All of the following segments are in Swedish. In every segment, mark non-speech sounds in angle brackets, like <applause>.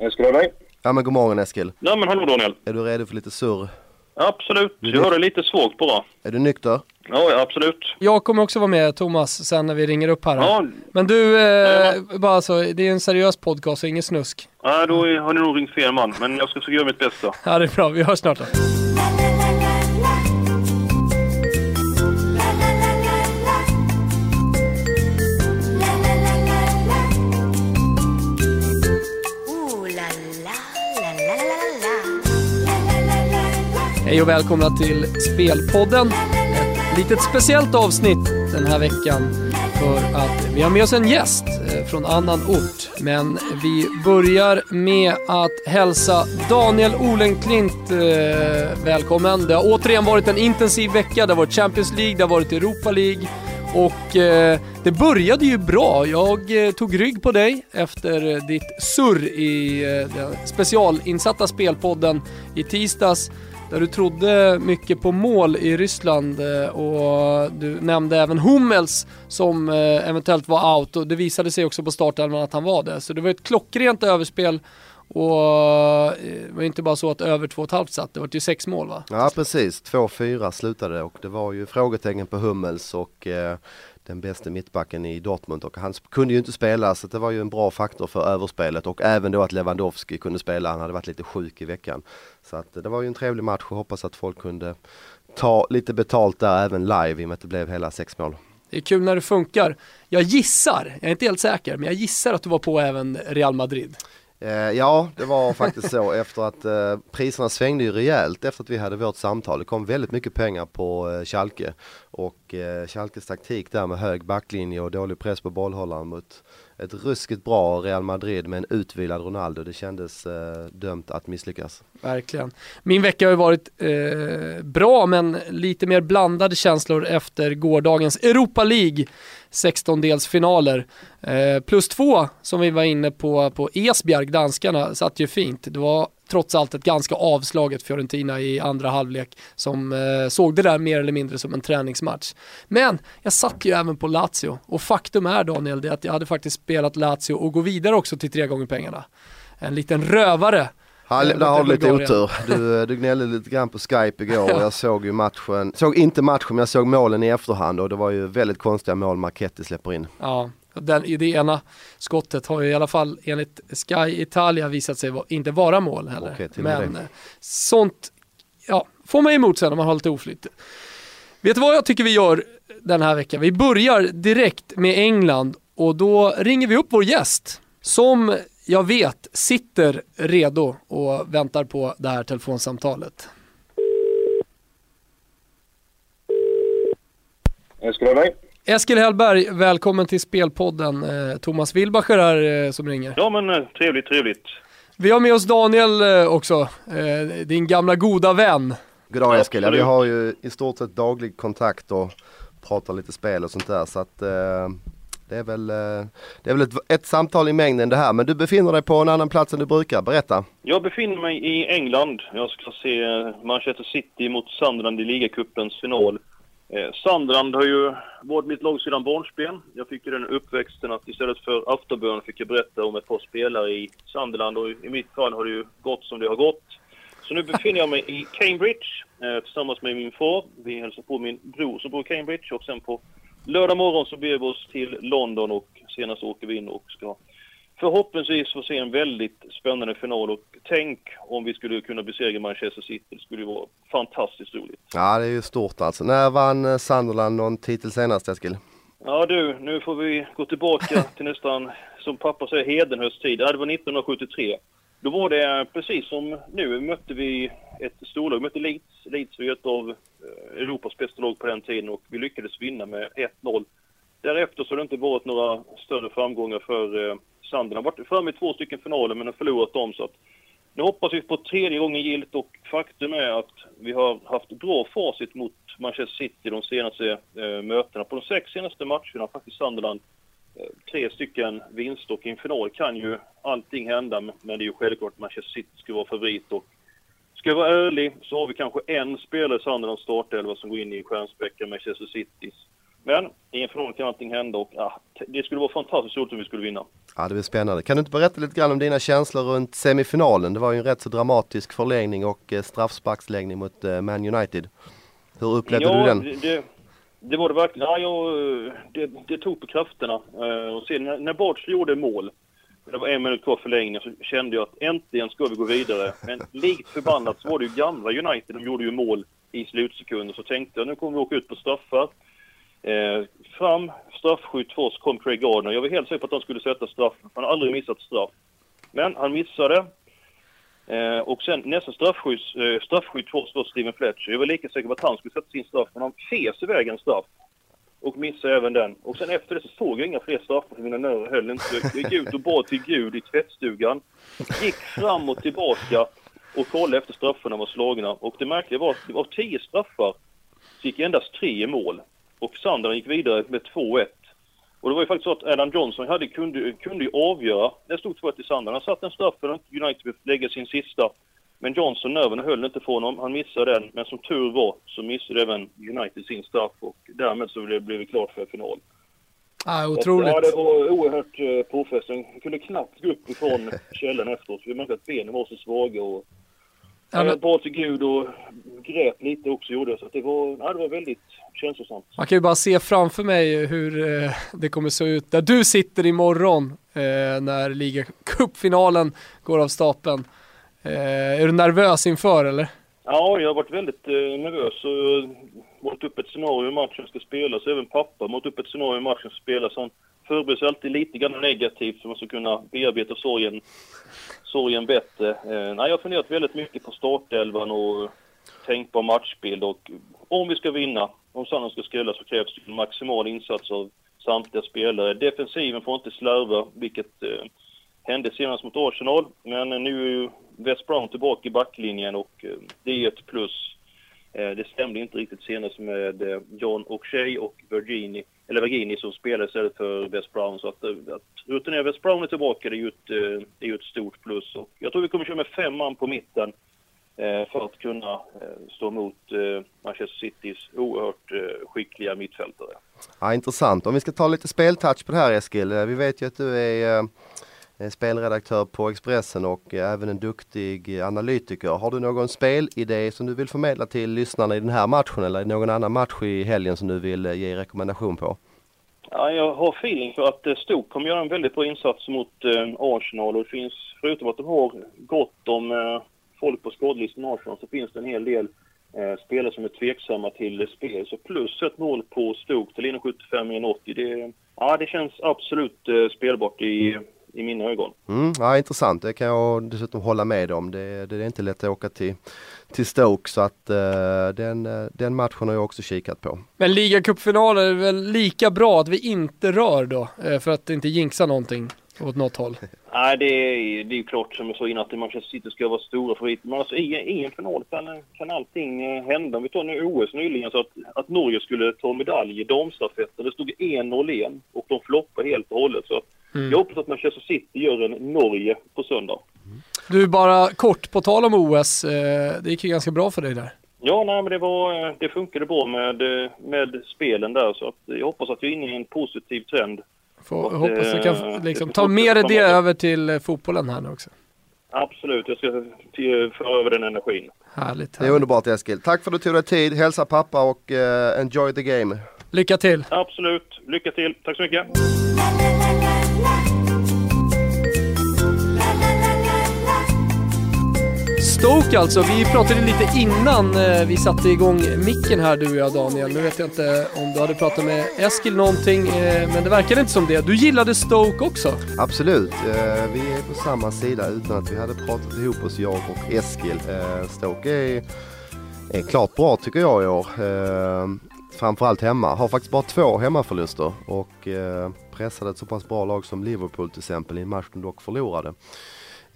Eskil hör dig. Ja men god morgon Eskil. Ja men hallå Daniel. Är du redo för lite surr? Absolut. Jag hör dig lite svagt bara. Är du nykter? Ja, ja, absolut. Jag kommer också vara med Thomas sen när vi ringer upp här. Ja, Men du, eh, Ja. bara så, det är en seriös podcast och inget snusk. ja, då har ni nog ringt fel man. Men jag ska försöka göra mitt bästa. Ja det är bra, vi hörs snart då. Hej och välkomna till Spelpodden. Ett litet speciellt avsnitt den här veckan för att vi har med oss en gäst eh, från annan ort. Men vi börjar med att hälsa Daniel Olenklint eh, välkommen. Det har återigen varit en intensiv vecka. Det har varit Champions League, det har varit Europa League. Och eh, det började ju bra. Jag eh, tog rygg på dig efter eh, ditt surr i eh, den specialinsatta spelpodden i tisdags. Där du trodde mycket på mål i Ryssland eh, och du nämnde även Hummels som eh, eventuellt var out och det visade sig också på startelvan att han var det. Så det var ett klockrent överspel och eh, det var inte bara så att över 2,5 satt, det var ju sex mål va? Ja precis, 2-4 slutade och det var ju frågetecken på Hummels och eh, den bästa mittbacken i Dortmund och han kunde ju inte spela så det var ju en bra faktor för överspelet och även då att Lewandowski kunde spela, han hade varit lite sjuk i veckan. Så att det var ju en trevlig match och hoppas att folk kunde ta lite betalt där även live i och med att det blev hela sex mål. Det är kul när det funkar. Jag gissar, jag är inte helt säker, men jag gissar att du var på även Real Madrid. Eh, ja, det var faktiskt så efter att eh, priserna svängde ju rejält efter att vi hade vårt samtal. Det kom väldigt mycket pengar på eh, Schalke och eh, Schalkes taktik där med hög backlinje och dålig press på bollhållaren mot ett ruskigt bra Real Madrid med en utvilad Ronaldo. Det kändes eh, dömt att misslyckas. Verkligen. Min vecka har ju varit eh, bra, men lite mer blandade känslor efter gårdagens Europa League 16-delsfinaler. Eh, plus två, som vi var inne på, på Esbjerg, danskarna, satt ju fint. Det var trots allt ett ganska avslaget Fiorentina i andra halvlek som eh, såg det där mer eller mindre som en träningsmatch. Men jag satt ju även på Lazio och faktum är Daniel, det att jag hade faktiskt spelat Lazio och gå vidare också till tre gånger pengarna. En liten rövare. Eh, där har du lite otur. Du, eh, du gnällde lite grann på Skype igår <laughs> och jag såg ju matchen, såg inte matchen men jag såg målen i efterhand och det var ju väldigt konstiga mål Marchetti släpper in. Ja, den, i det ena skottet har ju i alla fall enligt Sky Italia visat sig inte vara mål heller. Okej, Men det. eh, sånt ja, får man emot sen om man har lite oflyt. Vet du vad jag tycker vi gör den här veckan? Vi börjar direkt med England och då ringer vi upp vår gäst som jag vet sitter redo och väntar på det här telefonsamtalet. Eskil hör dig. Eskil Hellberg, välkommen till Spelpodden. Eh, Thomas Wilbacher här eh, som ringer. Ja men eh, trevligt, trevligt. Vi har med oss Daniel också, din gamla goda vän. Goddag Eskil, ja, vi har ju i stort sett daglig kontakt och pratar lite spel och sånt där så att det är väl, det är väl ett, ett samtal i mängden det här men du befinner dig på en annan plats än du brukar, berätta. Jag befinner mig i England. Jag ska se Manchester City mot Sunderland i ligacupens final. Eh, Sunderland har ju varit mitt lag sedan barnsben. Jag fick ju den uppväxten att istället för aftonbön fick jag berätta om ett par spelare i Sunderland och i mitt fall har det ju gått som det har gått. Så nu befinner jag mig i Cambridge eh, tillsammans med min far. Vi hälsar på min bror som bor i Cambridge och sen på lördag morgon så beger vi oss till London och senast åker vi in och ska förhoppningsvis få se en väldigt spännande final och tänk om vi skulle kunna besegra Manchester City. Det skulle vara fantastiskt roligt. Ja det är ju stort alltså. När vann eh, Sunderland någon titel senast Eskil? Ja du, nu får vi gå tillbaka <laughs> till nästan, som pappa säger, Hedenhös tid. Ja, det var 1973. Då var det precis som nu mötte vi ett storlag, vi mötte Leeds. Leeds var ett av eh, Europas bästa lag på den tiden och vi lyckades vinna med 1-0. Därefter så har det inte varit några större framgångar för eh, har Varit framme i två stycken finaler men har förlorat dem så att nu hoppas vi på tredje gången gillt och faktum är att vi har haft bra facit mot Manchester City de senaste eh, mötena. På de sex senaste matcherna har faktiskt Sunderland eh, tre stycken vinster och i en final kan ju allting hända men det är ju självklart att Manchester City ska vara favorit och ska jag vara ärlig så har vi kanske en spelare i Sunderlands startelva som går in i stjärnspäckade Manchester Citys. Men i en final kan allting hända och ah, det skulle vara fantastiskt roligt om vi skulle vinna. Ja det blir spännande. Kan du inte berätta lite grann om dina känslor runt semifinalen? Det var ju en rätt så dramatisk förlängning och eh, straffsparksläggning mot eh, Man United. Hur upplevde ja, du den? Det, det, det var det verkligen. Ja, jag, det, det tog på krafterna. Eh, och sen när, när Bartz gjorde mål, det var en minut kvar förlängning, så kände jag att äntligen ska vi gå vidare. Men likt förbannat så var det ju gamla United, de gjorde ju mål i slutsekunder. Så tänkte jag nu kommer vi åka ut på straffar. Eh, fram, straffskytt för oss kom Craig Gardner. Jag var helt säker på att han skulle sätta straffen. Han har aldrig missat straff. Men han missade. Eh, och sen nästa straffskytt, eh, straffskytt för oss var Steven Fletcher. Jag var lika säker på att han skulle sätta sin straff, men han fes iväg en straff. Och missade även den. Och sen efter det så såg jag inga fler straffar för mina nerver höll inte. Jag gick ut och bad till Gud i tvättstugan. Gick fram och tillbaka och kollade efter straffarna var slagna. Och det märkliga var att av tio straffar så gick endast tre i mål. Och Sandra gick vidare med 2-1. Och det var ju faktiskt så att Adam Johnson hade, kunde, kunde ju avgöra. Det stod 2-1 i Sandra. Han satte en straff för att United skulle lägga sin sista. Men Johnson, nerven höll inte för honom. Han missade den. Men som tur var så missade även United sin straff och därmed så blev det klart för final. Ah, otroligt. Ja, det var oerhört uh, påfrestande. Jag kunde knappt gå upp ifrån <laughs> källan efteråt. Vi märkte att benen var så svaga och Jag men, bad till Gud och grät lite också gjorde jag. Så det var, ja, det var väldigt känslosamt. man kan ju bara se framför mig hur eh, det kommer se ut där du sitter imorgon eh, när ligacupfinalen går av stapeln. Eh, är du nervös inför eller? Ja, jag har varit väldigt eh, nervös och målat upp ett scenario i matchen ska spelas. Även pappa målat upp ett scenario i matchen ska spelas. Han förbereder sig alltid lite grann negativt för att man ska kunna bearbeta sorgen, sorgen bättre. Eh, nej, jag har funderat väldigt mycket på startelvan och tänkbar matchbild och om vi ska vinna, om Sandhamn ska skrälla så krävs det en maximal insats av samtliga spelare. Defensiven får inte slarva, vilket eh, hände senast mot Arsenal. Men eh, nu är ju West Brown tillbaka i backlinjen och eh, det är ett plus. Eh, det stämde inte riktigt senast med eh, John O'Shea och Virginie, eller Virginie som spelar istället för West Brown. Så att, eh, att rutinera West Brown är tillbaka, det är ju ett, det är ju ett stort plus. Och jag tror vi kommer köra med fem man på mitten för att kunna stå emot Manchester Citys oerhört skickliga mittfältare. Ja, intressant. Om vi ska ta lite speltouch på det här Eskil. Vi vet ju att du är Eh, spelredaktör på Expressen och eh, även en duktig eh, analytiker. Har du någon spelidé som du vill förmedla till lyssnarna i den här matchen eller någon annan match i helgen som du vill ge rekommendation på? Ja, jag har feeling för att Stoke kommer göra en väldigt bra insats mot Arsenal och det finns, förutom att de har gott om folk på skadelistan i Arsenal, så finns det en hel del spelare som är tveksamma till spel. Så plus ett mål på Stoke till 1,75 1,80. det, ja, det känns absolut spelbart i, i mina ögon. Mm, ja, intressant, det kan jag dessutom hålla med om. Det, det är inte lätt att åka till, till Stoke så att eh, den, eh, den matchen har jag också kikat på. Men ligacupfinalen är väl lika bra att vi inte rör då, eh, för att inte jinxa någonting åt något håll. <laughs> Nej, det är, det är ju klart som jag sa innan att Manchester City ska vara stora favoriter. Men alltså i, i en final kan, kan allting hända. Om vi tar nu OS nyligen så att, att Norge skulle ta medalj i damstafetten. Det stod 1-0 igen och de floppade helt och hållet. Så att Mm. jag hoppas att Manchester City gör en Norge på söndag. Du, bara kort på tal om OS, eh, det gick ju ganska bra för dig där. Ja, nej, men det, var, det funkade bra med, eh, med spelen där. Så att jag hoppas att vi är inne i en positiv trend. Får Och, hoppas du kan eh, liksom, ta med dig det över till eh, fotbollen här nu också. Absolut, jag ska föra över den energin. Härligt. Det är härligt. underbart Eskil. Tack för att du tog dig tid. Hälsa pappa och eh, enjoy the game. Lycka till! Absolut. Lycka till. Tack så mycket. Stoke alltså, vi pratade lite innan eh, vi satte igång micken här du och jag Daniel. Nu vet jag inte om du hade pratat med Eskil någonting, eh, men det verkade inte som det. Du gillade Stoke också? Absolut, eh, vi är på samma sida utan att vi hade pratat ihop oss jag och Eskil. Stoke är, är klart bra tycker jag i år. Framförallt hemma. Har faktiskt bara två hemmaförluster och pressade ett så pass bra lag som Liverpool till exempel i en match de dock förlorade.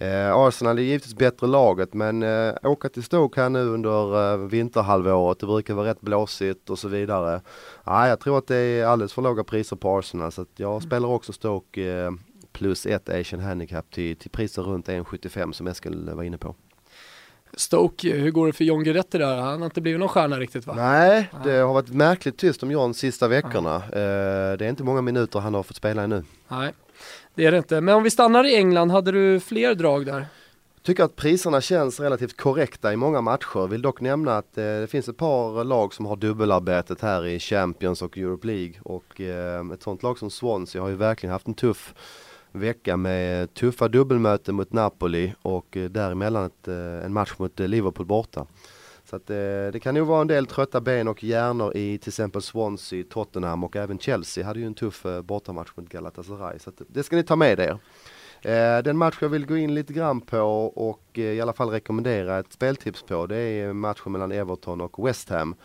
Eh, Arsenal är givetvis bättre laget men eh, åka till Stoke här nu under eh, vinterhalvåret, det brukar vara rätt blåsigt och så vidare. Ja, jag tror att det är alldeles för låga priser på Arsenal så jag spelar också Stoke eh, plus ett Asian Handicap till, till priser runt 1,75 som Eskil var inne på. Stoke, hur går det för John Guidetti där? Han har inte blivit någon stjärna riktigt va? Nej, det har varit märkligt tyst om John sista veckorna. Eh, det är inte många minuter han har fått spela ännu. Nej det är det inte. Men om vi stannar i England, hade du fler drag där? Tycker att priserna känns relativt korrekta i många matcher. Vill dock nämna att eh, det finns ett par lag som har dubbelarbetet här i Champions och Europe League och eh, ett sånt lag som Swansea har ju verkligen haft en tuff vecka med tuffa dubbelmöten mot Napoli och eh, däremellan ett, eh, en match mot eh, Liverpool borta. Så att, eh, det kan nog vara en del trötta ben och hjärnor i till exempel Swansea, Tottenham och även Chelsea hade ju en tuff eh, bortamatch mot Galatasaray. Så att, eh, det ska ni ta med er. Eh, den match jag vill gå in lite grann på och eh, i alla fall rekommendera ett speltips på det är matchen mellan Everton och West Ham.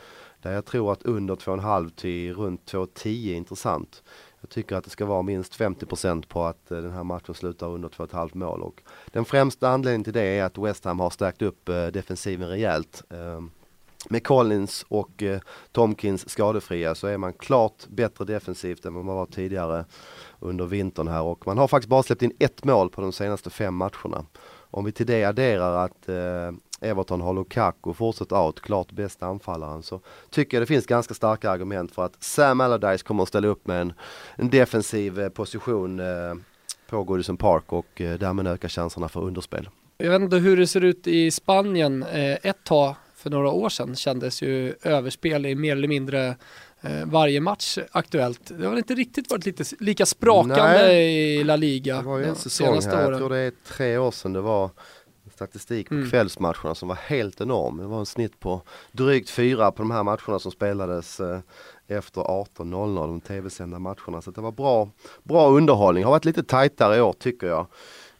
Där jag tror att under 2,5 till runt 2,10 är intressant. Jag tycker att det ska vara minst 50% på att eh, den här matchen slutar under 2,5 mål. Och den främsta anledningen till det är att West Ham har stärkt upp eh, defensiven rejält. Ehm, med Collins och eh, Tomkins skadefria så är man klart bättre defensivt än vad man var tidigare under vintern här och man har faktiskt bara släppt in ett mål på de senaste fem matcherna. Om vi till det adderar att Everton har Lukaku fortsatt out, klart bästa anfallaren, så tycker jag det finns ganska starka argument för att Sam Allardyce kommer att ställa upp med en, en defensiv eh, position eh, på Goodison Park och eh, därmed öka chanserna för underspel. Jag vet inte hur det ser ut i Spanien. Eh, ett tag för några år sedan kändes ju överspel i mer eller mindre varje match aktuellt. Det har väl inte riktigt varit lite, lika sprakande Nej. i La Liga Det var ju en säsong här, jag åren. tror det är tre år sedan det var statistik på Mm. kvällsmatcherna som var helt enorm. Det var en snitt på drygt fyra på de här matcherna som spelades eh, efter 18.00, de tv-sända matcherna. Så det var bra, bra underhållning. Har varit lite tajtare i år tycker jag.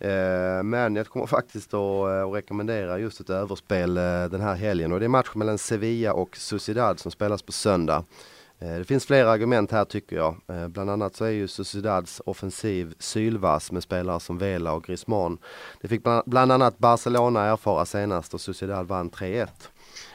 Eh, men jag kommer faktiskt att, eh, att rekommendera just ett överspel eh, den här helgen och det är matchen mellan Sevilla och Sociedad som spelas på söndag. Eh, det finns flera argument här tycker jag. Eh, bland annat så är ju Sociedads offensiv sylvass med spelare som Vela och Griezmann. Det fick bland- bland annat Barcelona erfara senast och Sociedad vann 3-1.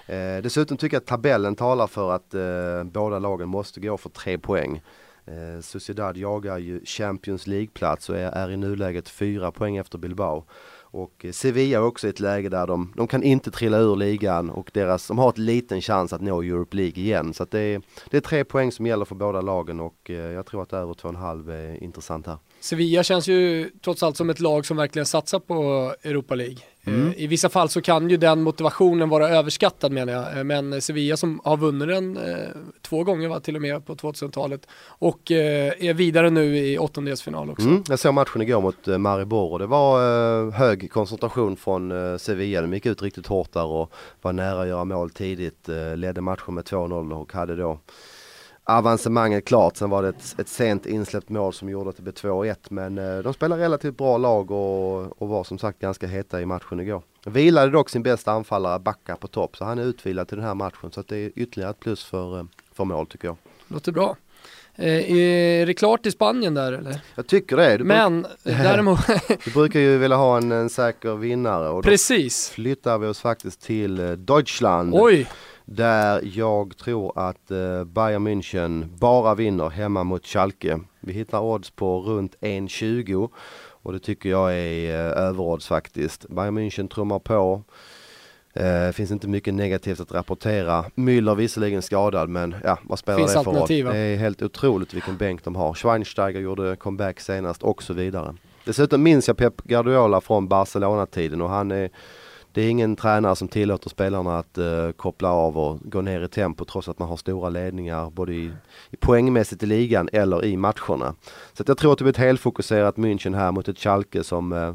Eh, dessutom tycker jag att tabellen talar för att eh, båda lagen måste gå för tre poäng. Eh, Sociedad jagar ju Champions League-plats och är, är i nuläget fyra poäng efter Bilbao. Och eh, Sevilla är också i ett läge där de, de kan inte trilla ur ligan och deras, de har ett liten chans att nå Europe League igen. Så att det, är, det är tre poäng som gäller för båda lagen och eh, jag tror att över två och en halv är intressant här. Sevilla känns ju trots allt som ett lag som verkligen satsar på Europa League. Mm. Eh, I vissa fall så kan ju den motivationen vara överskattad menar jag. Eh, Men Sevilla som har vunnit den eh, två gånger va, till och med på 2000-talet och eh, är vidare nu i åttondelsfinal också. Mm, jag såg matchen igår mot eh, Maribor och det var hög koncentration från Sevilla. De gick ut riktigt hårt där och var nära att göra mål tidigt. Ledde matchen med 2-0 och hade då avancemanget klart. Sen var det ett, ett sent insläppt mål som gjorde att det blev 2-1 men eh, de spelar relativt bra lag och, och var som sagt ganska heta i matchen igår. Vilade dock sin bästa anfallare Backa på topp så han är utvilad till den här matchen så det är ytterligare ett plus för, eh, för mål tycker jag. Låter bra. Eh, är det klart i Spanien där eller? Jag tycker det. Du, Men däremot, <laughs> du brukar ju vilja ha en, en säker vinnare och precis. flyttar vi oss faktiskt till Deutschland. Oj, Där jag tror att eh, Bayern München bara vinner hemma mot Schalke. Vi hittar odds på runt 1,20 och det tycker jag är eh, överodds faktiskt. Bayern München trummar på. Eh, finns inte mycket negativt att rapportera. Müller visserligen skadad men ja, vad spelar Finns det för roll? Det är helt otroligt vilken bänk de har. Schweinsteiger gjorde comeback senast och så vidare. Dessutom minns jag Pep Guardiola från Barcelona-tiden och han är det är ingen tränare som tillåter spelarna att eh, koppla av och gå ner i tempo trots att man har stora ledningar både i, i poängmässigt i ligan eller i matcherna. Så att jag tror att det blir ett helfokuserat München här mot ett Schalke som eh,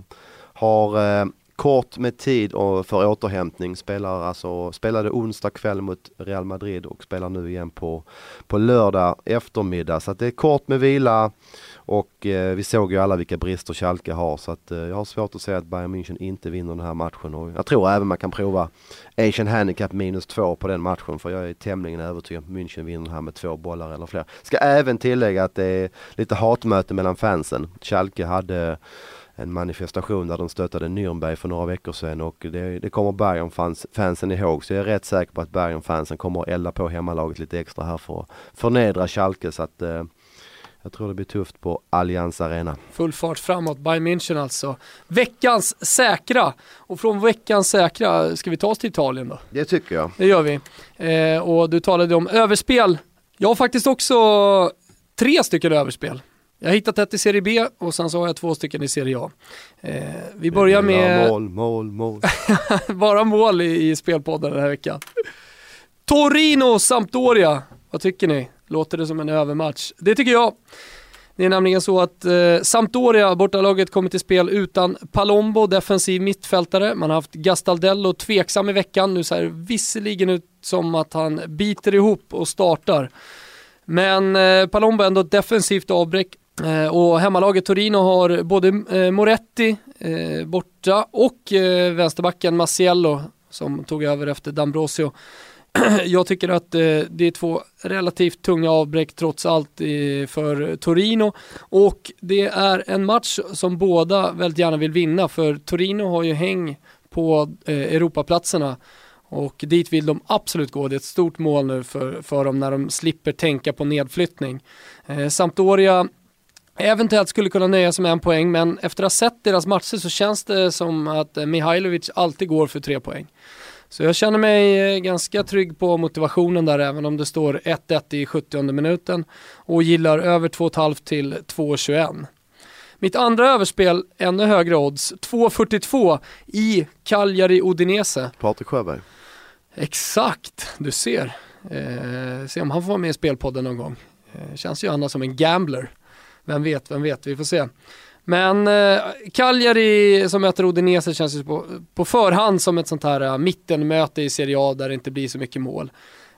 har eh, kort med tid för återhämtning. Spelar alltså, spelade onsdag kväll mot Real Madrid och spelar nu igen på, på lördag eftermiddag. Så att det är kort med vila och eh, vi såg ju alla vilka brister Schalke har så att eh, jag har svårt att säga att Bayern München inte vinner den här matchen och jag tror även man kan prova Asian Handicap minus två på den matchen för jag är tämligen övertygad om att München vinner den här med två bollar eller fler. Ska även tillägga att det är lite hatmöte mellan fansen. Schalke hade en manifestation där de stöttade Nürnberg för några veckor sedan och det, det kommer Bayern-fansen ihåg. Så jag är rätt säker på att Bayern-fansen kommer att elda på hemmalaget lite extra här för att förnedra Schalke. Så att eh, jag tror det blir tufft på Allianz Arena. full fart framåt. Bayern München alltså. Veckans säkra. Och från veckans säkra ska vi ta oss till Italien då. Det tycker jag. Det gör vi. Eh, och du talade om överspel. Jag har faktiskt också tre stycken överspel. Jag har hittat ett i Serie B och sen så har jag två stycken i Serie A. Eh, vi börjar med Mål, mål, mål. <laughs> bara mål i, i spelpodden den här veckan. Torino Sampdoria, vad tycker ni? Låter det som en övermatch? Det tycker jag. Det är nämligen så att eh, Sampdoria, bortalaget, kommer till spel utan Palombo, defensiv mittfältare. Man har haft Gastaldello tveksam i veckan. Nu ser det visserligen ut som att han biter ihop och startar. Men eh, Palombo ändå ett defensivt avbräck. Eh, och hemmalaget Torino har både eh, Moretti eh, borta och vänsterbacken Maciello som tog över efter D'Ambrosio. <clears throat> Jag tycker att det är två relativt tunga avbräck trots allt för Torino och det är en match som båda väldigt gärna vill vinna för Torino har ju häng på Europaplatserna och dit vill de absolut gå. Det är ett stort mål nu för, för dem när de slipper tänka på nedflyttning. Eh, Sampdoria eventuellt skulle kunna nöja sig med en poäng men efter att ha sett deras matcher så känns det som att eh, Mihailovic alltid går för tre poäng. Så jag känner mig eh, ganska trygg på motivationen där även om det står 1-1 i 70 minuten och gillar över 2,5 till 2,21. Mitt andra överspel, ännu högre odds, 2,42 i Cagliari Udinese. Patrik Sjöberg. Exakt, du ser. Eh, se om han får vara med i spelpodden någon gång. Eh, känns ju annars som en gambler. Vem vet, vem vet, vi får se. Men eh, Cagliari som möter Odinese känns ju på, på förhand som ett sånt här uh, mittenmöte i Serie A där det inte blir så mycket mål.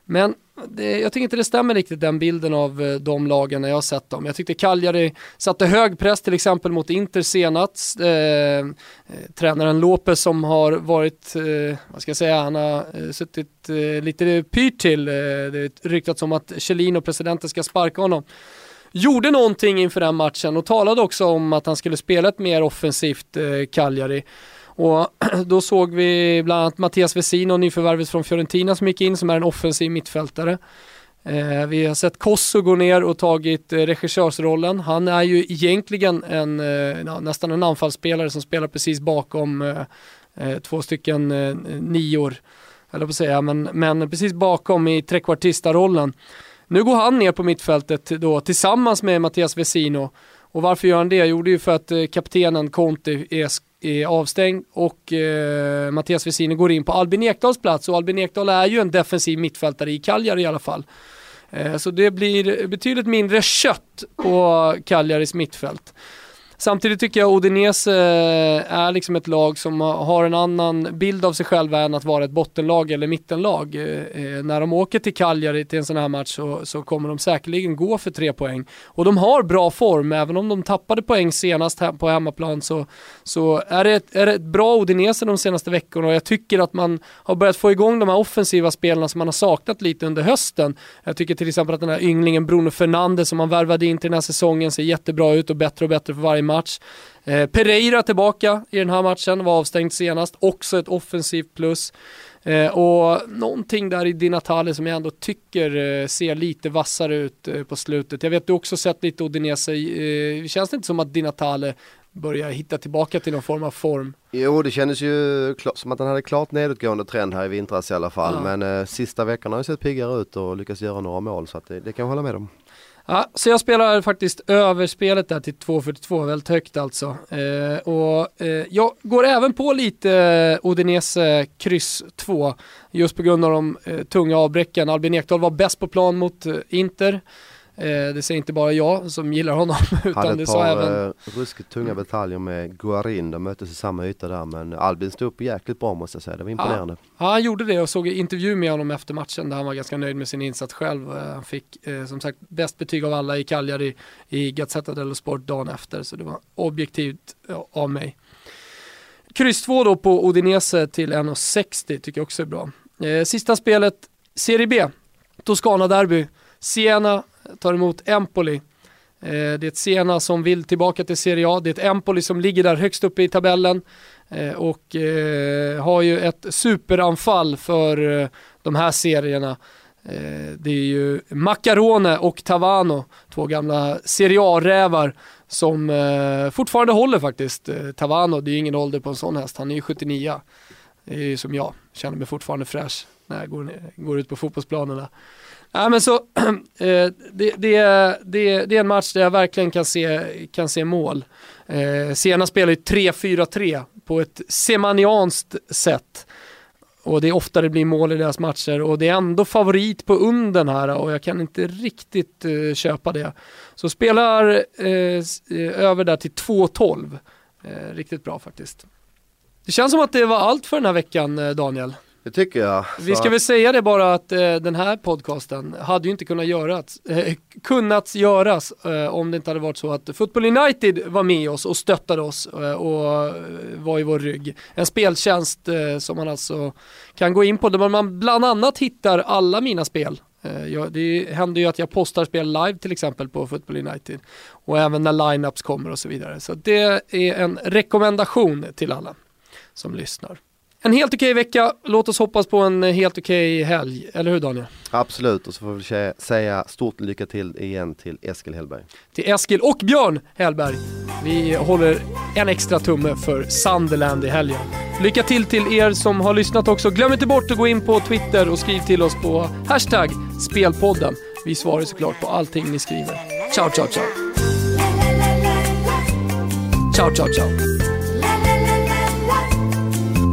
Men det, jag tycker inte det stämmer riktigt den bilden av uh, de lagen när jag har sett dem. Jag tyckte Cagliari satte hög press till exempel mot Inter senast. Eh, eh tränaren Lopez som har varit, eh, vad ska jag säga, han har suttit lite pyrt till. Eh, det ryktats om att Chelino, presidenten, ska sparka honom gjorde någonting inför den matchen och talade också om att han skulle spela ett mer offensivt eh, Cagliari. Och <clears throat> då såg vi bland annat Mattias Vesino, nyförvärvet från Fiorentina som gick in som är en offensiv mittfältare. Eh, vi har sett Kosso gå ner och tagit eh, regissörsrollen. Han är ju egentligen en, eh, nästan en anfallsspelare som spelar precis bakom eh, eh två stycken eh, nior, eller på att säga, men, men precis bakom i trekvartista-rollen. Nu går han ner på mittfältet då tillsammans med Mattias Vesino. Och varför gör han det? Jo, det är ju för att eh, kaptenen Conte är, är avstängd och eh, Mattias Vesino går in på Albin Ekdals plats och Albin Ekdal är ju en defensiv mittfältare i Cagliari i alla fall. Eh, så det blir betydligt mindre kött på Cagliaris mittfält. Samtidigt tycker jag Odinese eh, är liksom ett lag som har en annan bild av sig själva än att vara ett bottenlag eller mittenlag. Eh, eh, när de åker till Cagliari till en sån här match så, så kommer de säkerligen gå för tre poäng. Och de har bra form, även om de tappade poäng senast på hemmaplan så, så är, det ett, är det ett bra Odinese de senaste veckorna och jag tycker att man har börjat få igång de här offensiva spelarna som man har saknat lite under hösten. Jag tycker till exempel att den här ynglingen Bruno Fernandes som man värvade in till den här säsongen ser jättebra ut och bättre och bättre för varje match. Eh, Pereira tillbaka i den här matchen, var avstängd senast, också ett offensivt plus. Eh, och någonting där i Di Natale som jag ändå tycker eh, ser lite vassare ut eh, på slutet. Jag vet du också sett lite Udinese, eh, känns det inte som att Di Natale börjar hitta tillbaka till någon form av form? Jo det kändes ju som att han hade klart nedåtgående trend här i vintras i alla fall. Ja. Men eh, sista veckan har ju sett piggare ut och lyckats göra några mål så att det, det kan jag hålla med om. Ja, så jag spelar faktiskt överspelet där till 2.42, väldigt högt alltså. Eh, och eh, jag går även på lite eh, Odinese eh, kryss 2, just på grund av de eh, tunga avbräcken. Albin Ekdal var bäst på plan mot eh, Inter. Eh, det säger inte bara jag som gillar honom. <laughs> Utan Hade det sa par även... eh, ruskigt tunga bataljer med Guarin. De möttes i samma yta där men Albin stod upp jäkligt bra måste jag säga. Det var imponerande. Ja, han gjorde det och såg intervju med honom efter matchen där han var ganska nöjd med sin insats själv. Eh, Han fick eh, som sagt bäst betyg av alla i Cagliari i Gazzetta dello Sport dagen efter så det var objektivt av mig. Kryss 2 då på Odinese till 1,60 tycker jag också är bra. Eh, sista spelet, Serie B, Toscana Derby. Siena tar emot Empoli. Eh, det är ett sena som vill tillbaka till Serie A. Det är ett Empoli som ligger där högst uppe i tabellen eh, och eh, har ju ett superanfall för de här serierna. Det är ju Macarone och Tavano, två gamla Serie A-rävar som fortfarande håller faktiskt. Tavano, det är ju ingen ålder på en sån häst, han är ju 79. Det är ju som jag, känner mig fortfarande fräsch när jag går, går ut på fotbollsplanerna. Ja, men så, <clears throat> eh, det, det, är- det, det är en match där jag verkligen kan se, kan se mål. Eh, Siena spelar ju 3-4-3 på ett semanianskt sätt. Och det är ofta det blir mål i deras matcher och det är ändå favorit på unden här och jag kan inte riktigt uh, köpa det. Så spelar uh, över där till 2-12. Uh, riktigt bra faktiskt. Det känns som att det var allt för den här veckan Daniel. Det tycker jag. Vi Så ska att- väl säga det bara att eh, den här podcasten hade ju inte kunnat göras, eh, kunnat göras eh, om det inte hade varit så att Football United var med oss och stöttade oss eh, och eh, var i vår rygg. En speltjänst eh, som man alltså kan gå in på där man bland annat hittar alla mina spel. Jag, det händer ju att jag postar spel live till exempel på Football United och även när lineups kommer och så vidare. Så det är en rekommendation till alla som lyssnar. En helt okej vecka, låt oss hoppas på en helt okej helg, eller hur Daniel? Absolut, och så får vi säga stort lycka till igen till Eskil Hellberg. Till Eskil och Björn Hellberg. Vi håller en extra tumme för Sunderland i helgen. Lycka till till er som har lyssnat också. Glöm inte bort att gå in på Twitter och skriv till oss på hashtag spelpodden. Vi svarar såklart på allting ni skriver. Ciao, ciao, ciao. Ciao, ciao, ciao.